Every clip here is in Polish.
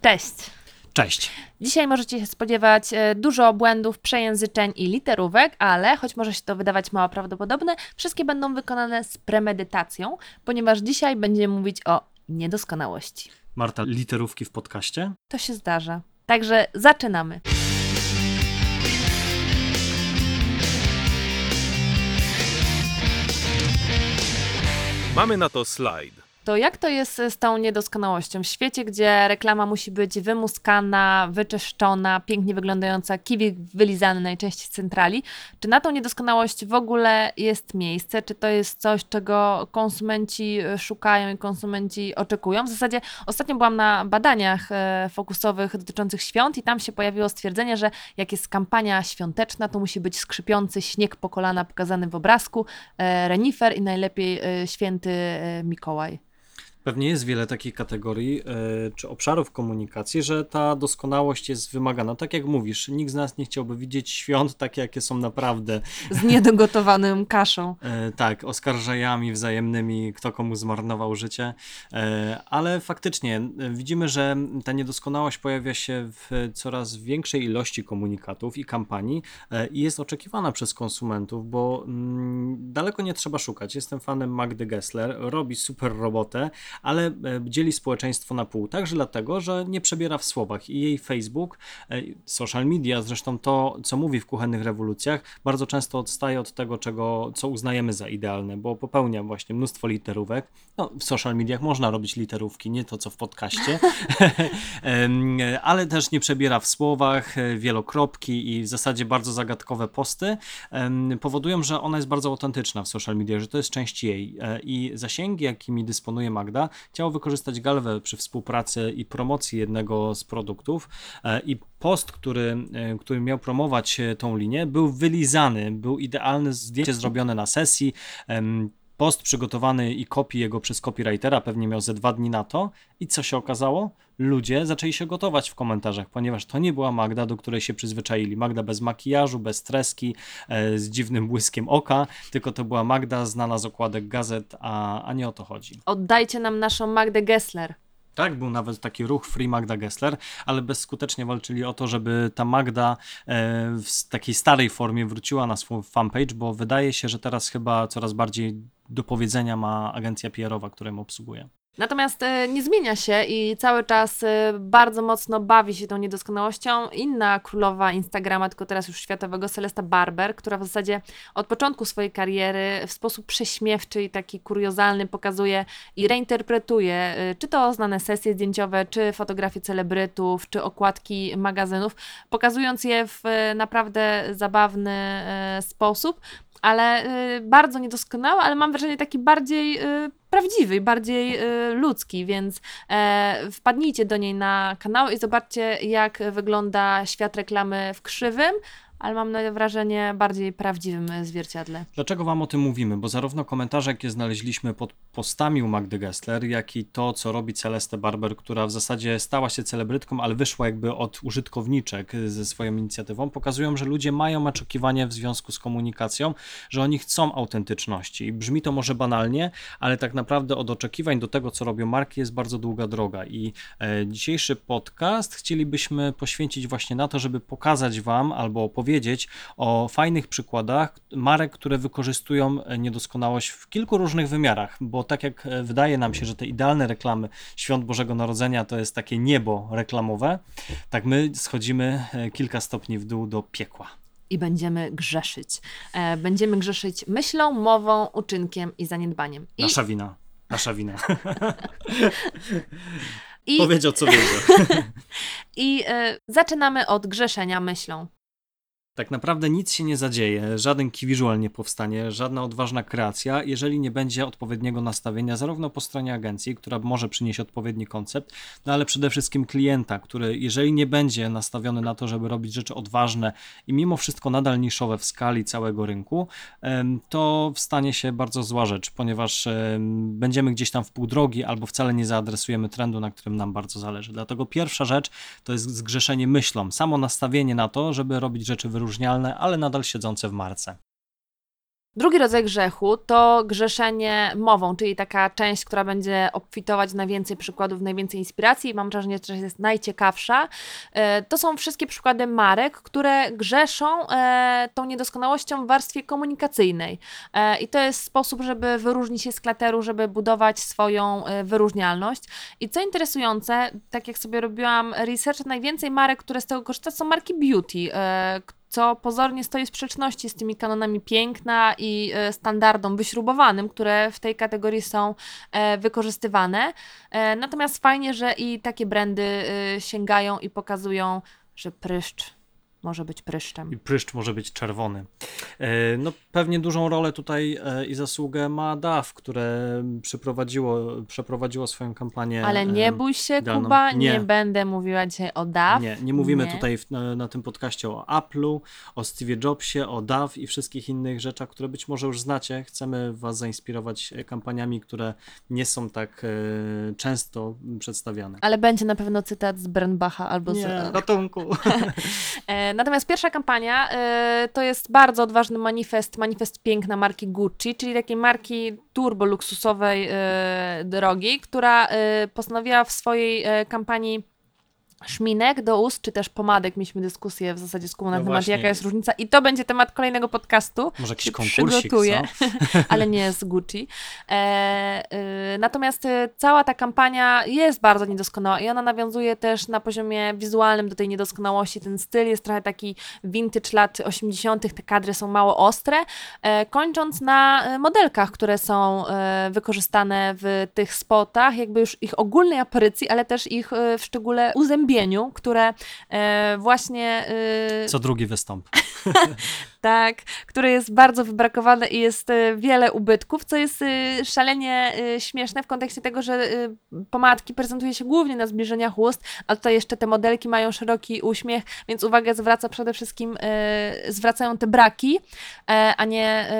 Cześć! Cześć. Dzisiaj możecie się spodziewać e, dużo błędów, przejęzyczeń i literówek, ale choć może się to wydawać mało prawdopodobne, wszystkie będą wykonane z premedytacją, ponieważ dzisiaj będziemy mówić o niedoskonałości. Marta, literówki w podcaście? To się zdarza. Także zaczynamy. Mamy na to slajd. To jak to jest z tą niedoskonałością? W świecie, gdzie reklama musi być wymuskana, wyczyszczona, pięknie wyglądająca, kiwik wylizany najczęściej z centrali, czy na tą niedoskonałość w ogóle jest miejsce? Czy to jest coś, czego konsumenci szukają i konsumenci oczekują? W zasadzie ostatnio byłam na badaniach e, fokusowych dotyczących świąt i tam się pojawiło stwierdzenie, że jak jest kampania świąteczna, to musi być skrzypiący śnieg po kolana pokazany w obrazku, e, renifer i najlepiej e, święty Mikołaj. Pewnie jest wiele takich kategorii y, czy obszarów komunikacji, że ta doskonałość jest wymagana. Tak jak mówisz, nikt z nas nie chciałby widzieć świąt takie, jakie są naprawdę. Z niedogotowanym kaszą. Y, tak, oskarżeniami wzajemnymi, kto komu zmarnował życie. Y, ale faktycznie widzimy, że ta niedoskonałość pojawia się w coraz większej ilości komunikatów i kampanii i jest oczekiwana przez konsumentów, bo mm, daleko nie trzeba szukać. Jestem fanem Magdy Gessler, robi super robotę, ale e, dzieli społeczeństwo na pół. Także dlatego, że nie przebiera w słowach i jej Facebook, e, social media, zresztą to, co mówi w kuchennych rewolucjach, bardzo często odstaje od tego, czego, co uznajemy za idealne, bo popełnia właśnie mnóstwo literówek. No, w social mediach można robić literówki, nie to co w podcaście, ale też nie przebiera w słowach, e, wielokropki i w zasadzie bardzo zagadkowe posty powodują, że ona jest bardzo autentyczna w social mediach, że to jest część jej i zasięgi, jakimi dysponuje Magda, chciał wykorzystać Galwę przy współpracy i promocji jednego z produktów e, i post, który, e, który miał promować e, tą linię, był wylizany, był idealny, zdjęcie zrobione na sesji, post przygotowany i kopii jego przez copywritera, pewnie miał ze dwa dni na to. I co się okazało? Ludzie zaczęli się gotować w komentarzach, ponieważ to nie była Magda, do której się przyzwyczaili. Magda bez makijażu, bez treski, e, z dziwnym błyskiem oka, tylko to była Magda znana z okładek gazet, a, a nie o to chodzi. Oddajcie nam naszą Magdę Gessler. Tak, był nawet taki ruch Free Magda Gessler, ale bezskutecznie walczyli o to, żeby ta Magda e, w takiej starej formie wróciła na swój fanpage, bo wydaje się, że teraz chyba coraz bardziej do powiedzenia ma agencja PR-owa, którą obsługuje. Natomiast e, nie zmienia się i cały czas e, bardzo mocno bawi się tą niedoskonałością inna królowa Instagrama, tylko teraz już światowego, Celesta Barber, która w zasadzie od początku swojej kariery w sposób prześmiewczy i taki kuriozalny pokazuje i reinterpretuje, e, czy to znane sesje zdjęciowe, czy fotografie celebrytów, czy okładki magazynów, pokazując je w naprawdę zabawny sposób, ale y, bardzo niedoskonały, ale mam wrażenie taki bardziej y, prawdziwy, bardziej y, ludzki, więc e, wpadnijcie do niej na kanał i zobaczcie, jak wygląda świat reklamy w krzywym, ale mam wrażenie bardziej prawdziwym zwierciadle. Dlaczego Wam o tym mówimy? Bo zarówno komentarze, jakie znaleźliśmy pod postami u Magdy Gessler, jak i to, co robi Celeste Barber, która w zasadzie stała się celebrytką, ale wyszła jakby od użytkowniczek ze swoją inicjatywą, pokazują, że ludzie mają oczekiwania w związku z komunikacją, że oni chcą autentyczności. I brzmi to może banalnie, ale tak naprawdę od oczekiwań do tego, co robią marki, jest bardzo długa droga. I e, dzisiejszy podcast chcielibyśmy poświęcić właśnie na to, żeby pokazać Wam albo opowiedzieć, opowiedzieć o fajnych przykładach marek, które wykorzystują e, niedoskonałość w kilku różnych wymiarach, bo tak jak e, wydaje nam się, że te idealne reklamy Świąt Bożego Narodzenia to jest takie niebo reklamowe, tak my schodzimy e, kilka stopni w dół do piekła i będziemy grzeszyć. Będziemy grzeszyć myślą, mową, uczynkiem i zaniedbaniem. I... Nasza wina. Nasza wina. I... Powiedział, co wiedział. I y, zaczynamy od grzeszenia myślą. Tak naprawdę nic się nie zadzieje, żaden key nie powstanie, żadna odważna kreacja, jeżeli nie będzie odpowiedniego nastawienia zarówno po stronie agencji, która może przynieść odpowiedni koncept, no ale przede wszystkim klienta, który jeżeli nie będzie nastawiony na to, żeby robić rzeczy odważne i mimo wszystko nadal niszowe w skali całego rynku, to stanie się bardzo zła rzecz, ponieważ będziemy gdzieś tam w pół drogi albo wcale nie zaadresujemy trendu, na którym nam bardzo zależy. Dlatego pierwsza rzecz to jest zgrzeszenie myślą, samo nastawienie na to, żeby robić rzeczy wyróżnione ale nadal siedzące w marce. Drugi rodzaj grzechu to grzeszenie mową, czyli taka część, która będzie obfitować w najwięcej przykładów, najwięcej inspiracji. Mam wrażenie, że jest najciekawsza. E, To są wszystkie przykłady marek, które grzeszą e, tą niedoskonałością w warstwie komunikacyjnej. E, I to jest sposób, żeby wyróżnić się z klateru, żeby budować swoją wyróżnialność. I co interesujące, tak jak sobie robiłam research, najwięcej marek, które z tego korzystają, są marki beauty, co pozornie stoi w sprzeczności z tymi kanonami piękna i e, standardom wyśrubowanym, które w tej kategorii są e, wykorzystywane. E, Natomiast fajnie, że i takie brandy sięgają i pokazują, że pryszcz może być pryszczem. I pryszcz może być czerwony. E, No pewnie dużą rolę tutaj e, i zasługę ma DAF, które przeprowadziło, przeprowadziło swoją kampanię. Ale nie bój się, daną- Kuba, nie. nie. będę mówiła dzisiaj o DAF. Nie, nie mówimy Nie. tutaj w, na, na tym podcaście o Apple'u, o Steve Jobsie, o DAW i wszystkich innych rzeczach, które być może już znacie. Chcemy Was zainspirować e, kampaniami, które nie są tak e, często przedstawiane. Ale będzie na pewno cytat z Bernbacha albo Nie, z. ratunku. Natomiast pierwsza kampania e, to jest bardzo odważny manifest, manifest piękna marki Gucci, czyli takiej marki turbo luksusowej e, drogi, która e, postanowiła w swojej kampanii szminek do ust, czy też pomadek. Mieliśmy dyskusję w zasadzie z Kubą na No temat, właśnie. jaka jest różnica i to będzie temat kolejnego podcastu. Może jakiś się konkursik, przygotuję, ale nie z Gucci. E, y, natomiast y, cała ta kampania jest bardzo niedoskonała i ona nawiązuje też na poziomie wizualnym do tej niedoskonałości. Ten styl jest trochę taki vintage lat 80., te kadry są mało ostre, e, kończąc na e, modelkach, które są e, wykorzystane w tych spotach, jakby już ich ogólnej aparycji, ale też ich e, w szczególe uzębieniu, które e, właśnie e, Co drugi wystąp. tak, które jest bardzo wybrakowane i jest e, wiele ubytków, co jest e, szalenie e, śmieszne w kontekście tego, że pomadki prezentuje się głównie na zbliżeniach ust, a tutaj jeszcze te modelki mają szeroki uśmiech, więc uwagę zwraca przede wszystkim, zwracają te braki, a nie,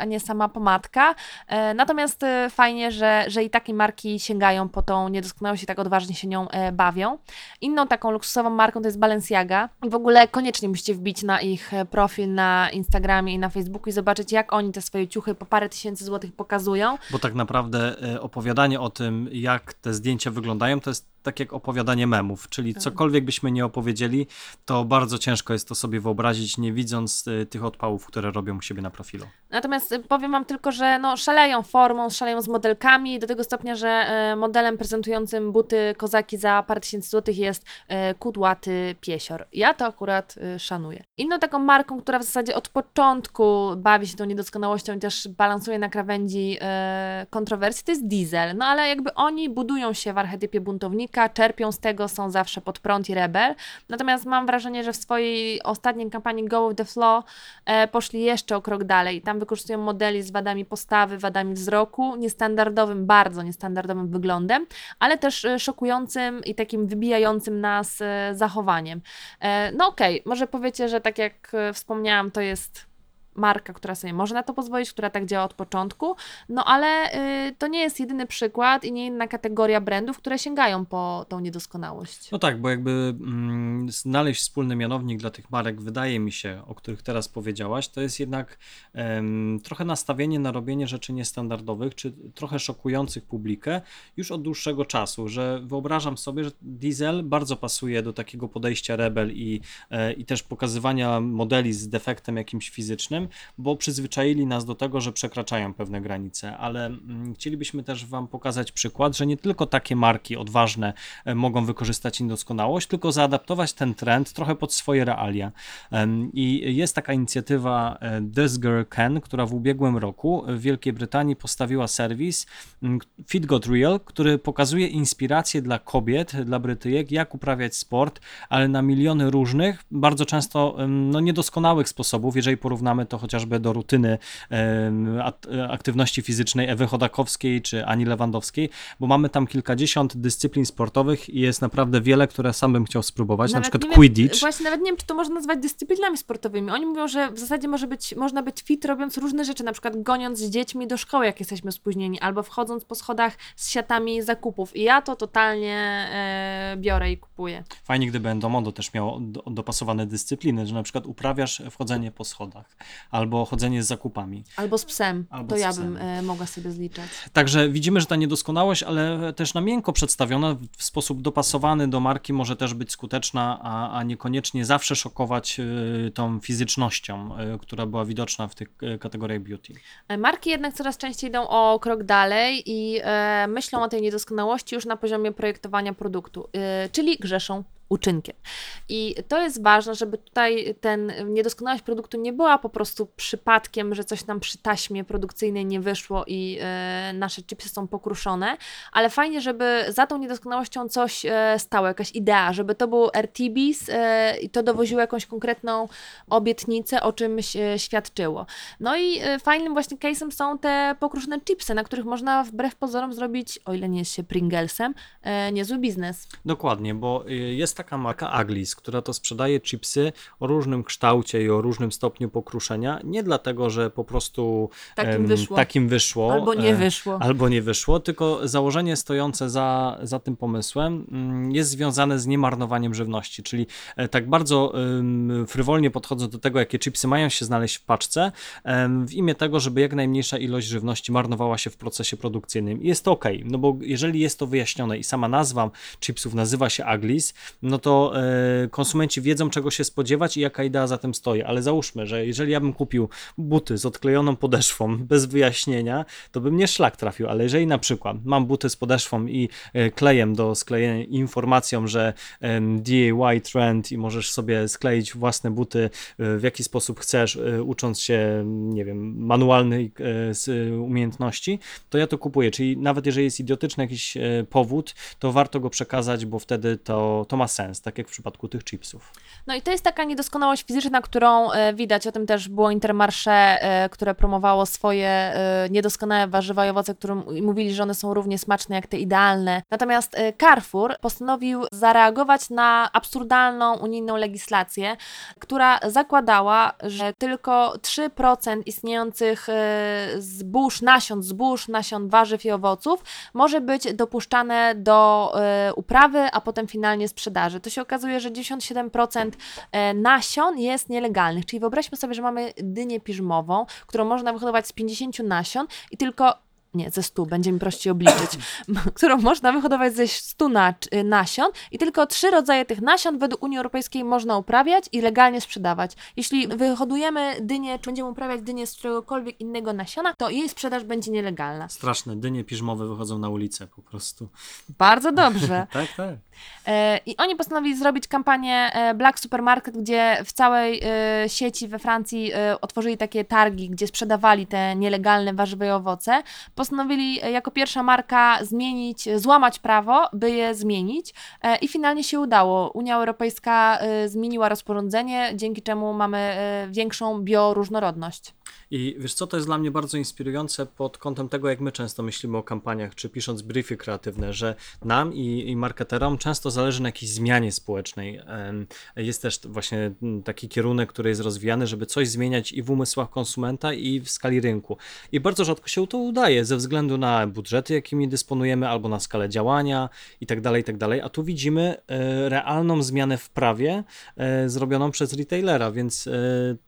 a nie sama pomadka. Natomiast fajnie, że, że i takie marki sięgają po tą niedoskonałość i tak odważnie się nią bawią. Inną taką luksusową marką to jest Balenciaga w ogóle koniecznie musicie wbić na ich profil na Instagramie i na Facebooku i zobaczyć, jak oni te swoje ciuchy po parę tysięcy złotych pokazują. Bo tak naprawdę e, opowiadanie o tym, jak te zdjęcia wyglądają, to jest tak jak opowiadanie memów, czyli Tak. cokolwiek byśmy nie opowiedzieli, to bardzo ciężko jest to sobie wyobrazić, nie widząc e, tych odpałów, które robią u siebie na profilu. Natomiast y, powiem Wam tylko, że no, szaleją formą, szaleją z modelkami do tego stopnia, że e, modelem prezentującym buty kozaki za parę tysięcy złotych jest kudłaty piesior. Ja to akurat szanuję. Inną taką marką, która w zasadzie od początku bawi się tą niedoskonałością i też balansuje na krawędzi kontrowersji, to jest Diesel. No ale jakby oni budują się w archetypie buntownika, czerpią z tego, są zawsze pod prąd i rebel. Natomiast mam wrażenie, że w swojej ostatniej kampanii Go with the Flow e, poszli jeszcze o krok dalej. Tam wykorzystują modeli z wadami postawy, wadami wzroku, niestandardowym, bardzo niestandardowym wyglądem, ale też e, szokującym i takim wybijającym nas e, zachowaniem. E, no okej, może powiecie, że tak jak e, wspomniałam, to jest marka, która sobie może na to pozwolić, która tak działa od początku, no ale y, to nie jest jedyny przykład i nie inna kategoria brandów, które sięgają po tą niedoskonałość. No tak, bo jakby mm, znaleźć wspólny mianownik dla tych marek, wydaje mi się, o których teraz powiedziałaś, to jest jednak em, trochę nastawienie na robienie rzeczy niestandardowych, czy trochę szokujących publikę już od dłuższego czasu, że wyobrażam sobie, że Diesel bardzo pasuje do takiego podejścia rebel i, e, i też pokazywania modeli z defektem jakimś fizycznym, bo przyzwyczaili nas do tego, że przekraczają pewne granice, ale mm, chcielibyśmy też Wam pokazać przykład, że nie tylko takie marki odważne e, mogą wykorzystać niedoskonałość, tylko zaadaptować ten trend trochę pod swoje realia. I jest taka inicjatywa e, This Girl Can, która w ubiegłym roku w Wielkiej Brytanii postawiła serwis mm, Fit Got Real, który pokazuje inspiracje dla kobiet, dla Brytyjek, jak uprawiać sport, ale na miliony różnych, bardzo często no, niedoskonałych sposobów, jeżeli porównamy to chociażby do rutyny aktywności fizycznej Ewy Chodakowskiej czy Ani Lewandowskiej, bo mamy tam kilkadziesiąt dyscyplin sportowych i jest naprawdę wiele, które sam bym chciał spróbować, na Nawet przykład nie Quidditch. Wiem, właśnie nawet nie wiem, czy to można nazwać dyscyplinami sportowymi. Oni mówią, że w zasadzie może być, można być fit robiąc różne rzeczy, na przykład goniąc z dziećmi do szkoły, jak jesteśmy spóźnieni, albo wchodząc po schodach z siatami zakupów. I ja to totalnie e, biorę i kupuję. Fajnie, gdyby Endomondo też miało do, dopasowane dyscypliny, że na przykład uprawiasz wchodzenie po schodach. Albo chodzenie z zakupami. Albo z psem, Albo to z ja psem. bym e, mogła sobie zliczać. Także widzimy, że ta niedoskonałość, ale też na miękko przedstawiona, w sposób dopasowany do marki może też być skuteczna, a, a niekoniecznie zawsze szokować y, tą fizycznością, y, która była widoczna w tych y, kategoriach beauty. Marki jednak coraz częściej idą o krok dalej i e, myślą o tej niedoskonałości już na poziomie projektowania produktu, e, czyli grzeszą uczynkiem. I to jest ważne, żeby tutaj ten niedoskonałość produktu nie była po prostu przypadkiem, że coś nam przy taśmie produkcyjnej nie wyszło i e, nasze chipsy są pokruszone, ale fajnie, żeby za tą niedoskonałością coś e, stało, jakaś idea, żeby to był RTBs e, i to dowoziło jakąś konkretną obietnicę, o czymś świadczyło. No i e, fajnym właśnie case'em są te pokruszone chipsy, na których można wbrew pozorom zrobić, o ile nie jest się Pringlesem, niezły biznes. Dokładnie, bo jest taka marka Aglis, która to sprzedaje chipsy o różnym kształcie i o różnym stopniu pokruszenia, nie dlatego, że po prostu Takim em, wyszło. takim wyszło Albo nie e, wyszło. albo nie wyszło, tylko założenie stojące za, za tym pomysłem mm, jest związane z niemarnowaniem żywności, czyli e, tak bardzo frywolnie podchodzą do tego, jakie chipsy mają się znaleźć w paczce, w imię tego, żeby jak najmniejsza ilość żywności marnowała się w procesie produkcyjnym. I jest to ok, no bo jeżeli jest to wyjaśnione i sama nazwa chipsów nazywa się Aglis, no to e, konsumenci wiedzą, czego się spodziewać i jaka idea za tym stoi, ale załóżmy, że jeżeli ja bym kupił buty z odklejoną podeszwą bez wyjaśnienia, to by mnie szlak trafił, ale jeżeli na przykład mam buty z podeszwą i e, klejem do sklejenia informacją, że em, DIY trend i możesz sobie skleić własne buty e, w jaki sposób chcesz, e, ucząc się, nie wiem, manualnej e, e, umiejętności, to ja to kupuję, czyli nawet jeżeli jest idiotyczny jakiś e, powód, to warto go przekazać, bo wtedy to, to ma sens, tak jak w przypadku tych chipsów. No i to jest taka niedoskonałość fizyczna, którą e, widać, o tym też było Intermarché, e, które promowało swoje e, niedoskonałe warzywa i owoce, którym mówili, że one są równie smaczne jak te idealne. Natomiast Carrefour postanowił zareagować na absurdalną unijną legislację, która zakładała, że tylko 3% istniejących zbóż, nasion zbóż, nasion warzyw i owoców może być dopuszczane do uprawy, a potem finalnie sprzedaży. To się okazuje, że 97% e, nasion jest nielegalnych. Czyli wyobraźmy sobie, że mamy dynię piżmową, którą można wyhodować z 50 nasion i tylko nie, ze 100, będzie mi prościej obliczyć, którą można wyhodować ze 100 na, y, nasion i tylko trzy rodzaje tych nasion według Unii Europejskiej można uprawiać i legalnie sprzedawać. Jeśli wyhodujemy dynię, czy będziemy uprawiać dynię z czegokolwiek innego nasiona, to jej sprzedaż będzie nielegalna. Straszne, dynie piżmowe wychodzą na ulicę po prostu. Bardzo dobrze. Tak, tak. E, I oni postanowili zrobić kampanię e, Black Supermarket, gdzie w całej e, sieci we Francji otworzyli takie targi, gdzie sprzedawali te nielegalne warzywa i owoce. Postanowili jako pierwsza marka zmienić, złamać prawo, by je zmienić i finalnie się udało. Unia Europejska zmieniła rozporządzenie, dzięki czemu mamy większą bioróżnorodność. I wiesz co, to jest dla mnie bardzo inspirujące pod kątem tego, jak my często myślimy o kampaniach, czy pisząc briefy kreatywne, że nam i, i marketerom często zależy na jakiejś zmianie społecznej. Jest też właśnie taki kierunek, który jest rozwijany, żeby coś zmieniać i w umysłach konsumenta, i w skali rynku. I bardzo rzadko się to udaje ze względu na budżety, jakimi dysponujemy, albo na skalę działania i tak dalej, i tak. A tu widzimy e, realną zmianę w prawie e, zrobioną przez retailera, więc e,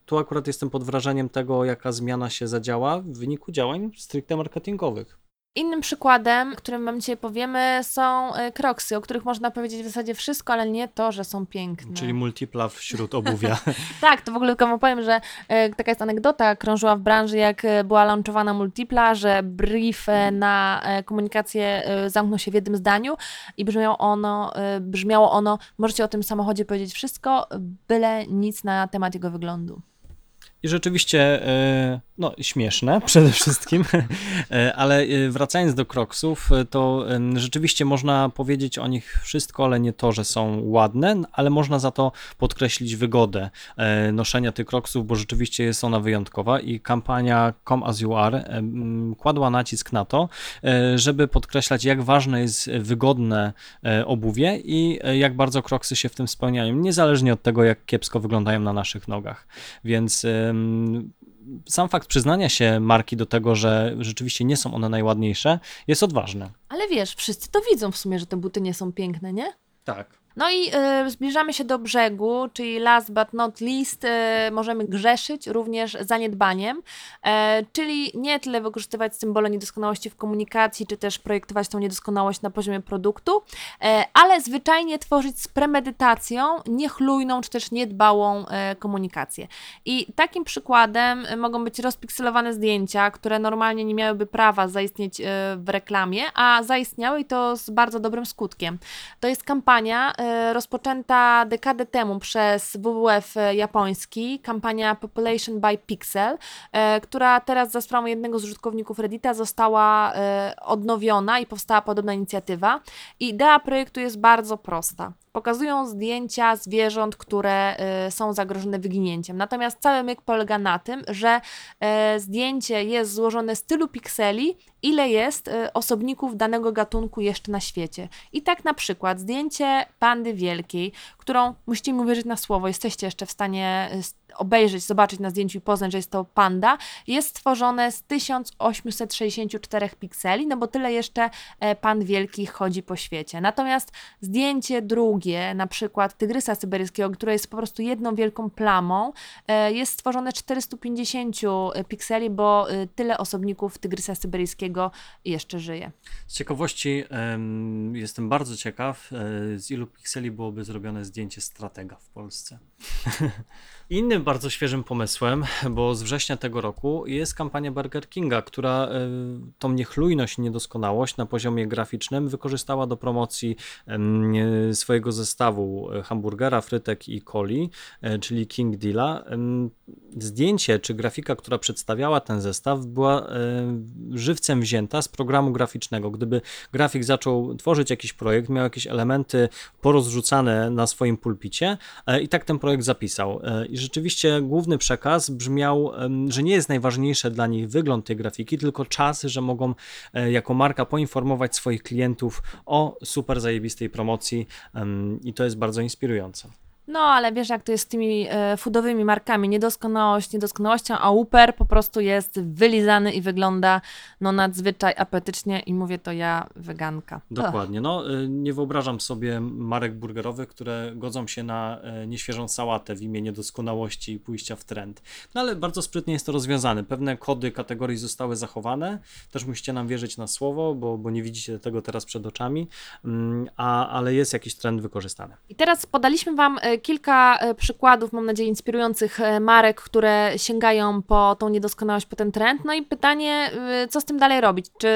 tu akurat jestem pod wrażeniem tego, jaka zmiana się zadziała w wyniku działań stricte marketingowych. Innym przykładem, którym Wam dzisiaj powiemy, są e, kroksy, o których można powiedzieć w zasadzie wszystko, ale nie to, że są piękne. Czyli multipla wśród obuwia. Tak, to w ogóle tylko wam powiem, że e, taka jest anegdota, krążyła w branży, jak e, była launchowana Multipla, że brief na komunikację zamknął się w jednym zdaniu i brzmiało ono, brzmiało ono, możecie o tym samochodzie powiedzieć wszystko, byle nic na temat jego wyglądu. I rzeczywiście, e, no śmieszne przede wszystkim, E, ale e, wracając do kroksów, to rzeczywiście można powiedzieć o nich wszystko, ale nie to, że są ładne, ale można za to podkreślić wygodę noszenia tych kroksów, bo rzeczywiście jest ona wyjątkowa i kampania Come As You Are kładła nacisk na to, żeby podkreślać, jak ważne jest wygodne obuwie i jak bardzo kroksy się w tym spełniają, niezależnie od tego, jak kiepsko wyglądają na naszych nogach. Więc sam fakt przyznania się marki do tego, że rzeczywiście nie są one najładniejsze, jest odważne. Ale wiesz, wszyscy to widzą w sumie, że te buty nie są piękne, nie? Tak. No i y, zbliżamy się do brzegu, czyli last but not least, y, możemy grzeszyć również zaniedbaniem, e, czyli nie tyle wykorzystywać symbole niedoskonałości w komunikacji, czy też projektować tą niedoskonałość na poziomie produktu, e, ale zwyczajnie tworzyć z premedytacją niechlujną, czy też niedbałą e, komunikację. I takim przykładem mogą być rozpikselowane zdjęcia, które normalnie nie miałyby prawa zaistnieć e, w reklamie, a zaistniały i to z bardzo dobrym skutkiem. To jest kampania rozpoczęta dekadę temu przez WWF japoński, kampania Population by Pixel, e, która teraz za sprawą jednego z użytkowników Reddita została e, odnowiona i powstała podobna inicjatywa. Idea projektu jest bardzo prosta. Pokazują zdjęcia zwierząt, które e, są zagrożone wyginięciem. Natomiast cały myk polega na tym, że e, zdjęcie jest złożone z tylu pikseli, ile jest e, osobników danego gatunku jeszcze na świecie. I tak na przykład zdjęcie pandy wielkiej, którą musicie mi uwierzyć na słowo, jesteście jeszcze w stanie e, s- obejrzeć, zobaczyć na zdjęciu i poznać, że jest to panda, jest stworzone z 1864 pikseli, no bo tyle jeszcze e, pan wielki chodzi po świecie. Natomiast zdjęcie drugie, na przykład tygrysa syberyjskiego, które jest po prostu jedną wielką plamą, e, jest stworzone z 450 pikseli, bo e, tyle osobników tygrysa syberyjskiego jeszcze żyje. Z ciekawości em, jestem bardzo ciekaw, e, z ilu pikseli byłoby zrobione zdjęcie stratega w Polsce. Innym bardzo świeżym pomysłem, bo z września tego roku jest kampania Burger Kinga, która e, tą niechlujność i niedoskonałość na poziomie graficznym wykorzystała do promocji e, swojego zestawu e, hamburgera, frytek i coli, czyli King Deala. Zdjęcie czy grafika, która przedstawiała ten zestaw, była żywcem wzięta z programu graficznego. Gdyby grafik zaczął tworzyć jakiś projekt, miał jakieś elementy porozrzucane na swoim pulpicie e, i tak ten projekt zapisał. E, I rzeczywiście główny przekaz brzmiał, że nie jest najważniejsze dla nich wygląd tej grafiki, tylko czas, że mogą e, jako marka poinformować swoich klientów o super zajebistej promocji i to jest bardzo inspirujące. No, ale wiesz, jak to jest z tymi e, foodowymi markami, niedoskonałość, niedoskonałością, a Uper po prostu jest wylizany i wygląda no nadzwyczaj apetycznie i mówię to ja, weganka. Dokładnie. No, y, nie wyobrażam sobie marek burgerowych, które godzą się na e, nieświeżą sałatę w imię niedoskonałości i pójścia w trend. No ale bardzo sprytnie jest to rozwiązane. Pewne kody kategorii zostały zachowane. Też musicie nam wierzyć na słowo, bo, bo nie widzicie tego teraz przed oczami, Mm, a, ale jest jakiś trend wykorzystany. I teraz podaliśmy Wam e, kilka e, przykładów, mam nadzieję, inspirujących e, marek, które sięgają po tą niedoskonałość, po ten trend. No i pytanie, e, co z tym dalej robić? Czy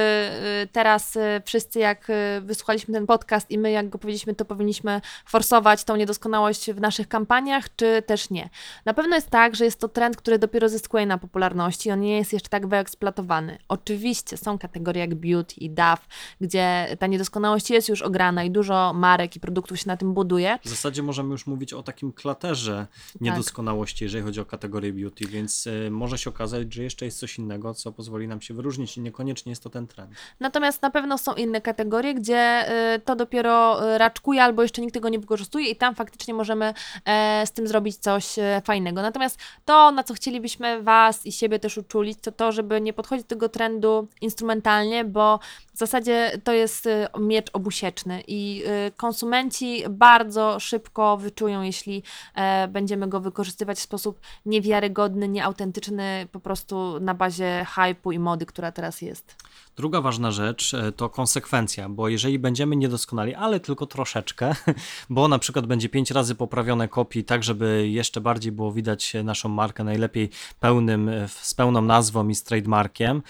teraz wszyscy, jak wysłuchaliśmy ten podcast i my, jak go powiedzieliśmy, to powinniśmy forsować tą niedoskonałość w naszych kampaniach, czy też nie? Na pewno jest tak, że jest to trend, który dopiero zyskuje na popularności, on nie jest jeszcze tak wyeksploatowany. Oczywiście są kategorie jak beauty i DAF, gdzie ta niedoskonałość jest już ograna i dużo marek i produktów się na tym buduje. W zasadzie możemy już mówić o takim klaterze niedoskonałości, jeżeli chodzi o kategorię beauty, więc y, może się okazać, że jeszcze jest coś innego, co pozwoli nam się wyróżnić i niekoniecznie jest to ten trend. Natomiast na pewno są inne kategorie, gdzie y, to dopiero y, raczkuje albo jeszcze nikt tego nie wykorzystuje i tam faktycznie możemy e, z tym zrobić coś e, fajnego. Natomiast to, na co chcielibyśmy Was i siebie też uczulić, to to, żeby nie podchodzić do tego trendu instrumentalnie, bo w zasadzie to jest y, miecz obusieczny i y, konsumenci bardzo szybko wyczują, jeśli e, będziemy go wykorzystywać w sposób niewiarygodny, nieautentyczny, po prostu na bazie hypu i mody, która teraz jest. Druga ważna rzecz e, to konsekwencja, bo jeżeli będziemy niedoskonali, ale tylko troszeczkę, bo na przykład będzie pięć razy poprawione kopii, tak żeby jeszcze bardziej było widać naszą markę, najlepiej pełnym, e, z pełną nazwą i z trademarkiem,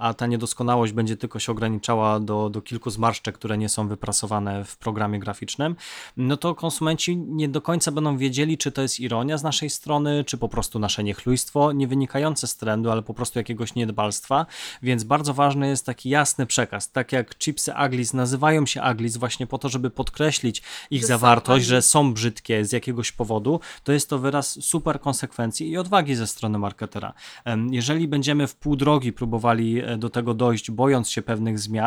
a ta niedoskonałość będzie tylko się ograniczała do, do kilku zmarszczek, które nie są wyprasowane w programie graficznym, no to konsumenci nie do końca będą wiedzieli, czy to jest ironia z naszej strony, czy po prostu nasze niechlujstwo, nie wynikające z trendu, ale po prostu jakiegoś niedbalstwa, więc bardzo ważny jest taki jasny przekaz, tak jak chipsy Aglis nazywają się Aglis właśnie po to, żeby podkreślić ich Że zawartość, że są brzydkie z jakiegoś powodu, to jest to wyraz super konsekwencji i odwagi ze strony marketera. Jeżeli będziemy w pół drogi próbowali e, do tego dojść, bojąc się pewnych zmian,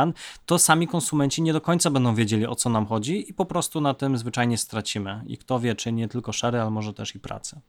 to sami konsumenci nie do końca będą wiedzieli o co nam chodzi i po prostu na tym zwyczajnie stracimy. I kto wie, czy nie tylko szary, ale może też i pracę.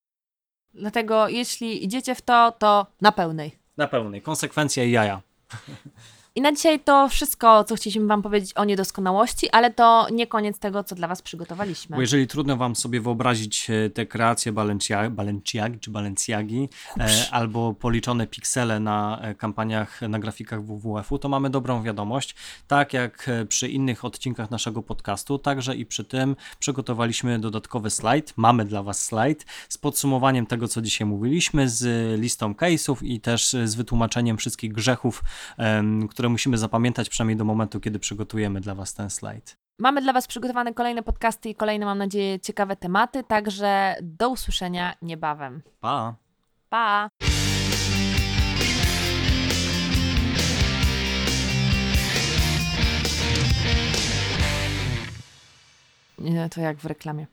Dlatego jeśli idziecie w to, to na pełnej. Na pełnej. Konsekwencja i jaja. I na dzisiaj to wszystko, co chcieliśmy Wam powiedzieć o niedoskonałości, ale to nie koniec tego, co dla Was przygotowaliśmy. Bo jeżeli trudno wam sobie wyobrazić e, te kreacje Balencia- Balenciagi czy Balenciagi e, albo policzone piksele na e, kampaniach, na grafikach WWF-u, to mamy dobrą wiadomość. Tak jak e, przy innych odcinkach naszego podcastu, także i przy tym przygotowaliśmy dodatkowy slajd. Mamy dla was slajd z podsumowaniem tego, co dzisiaj mówiliśmy, z listą case'ów i też e, z wytłumaczeniem wszystkich grzechów, em, które musimy zapamiętać przynajmniej do momentu, kiedy przygotujemy dla was ten slajd. Mamy dla Was przygotowane kolejne podcasty i kolejne, mam nadzieję, ciekawe tematy, także do usłyszenia niebawem. Pa! Pa! Nie, to jak w reklamie.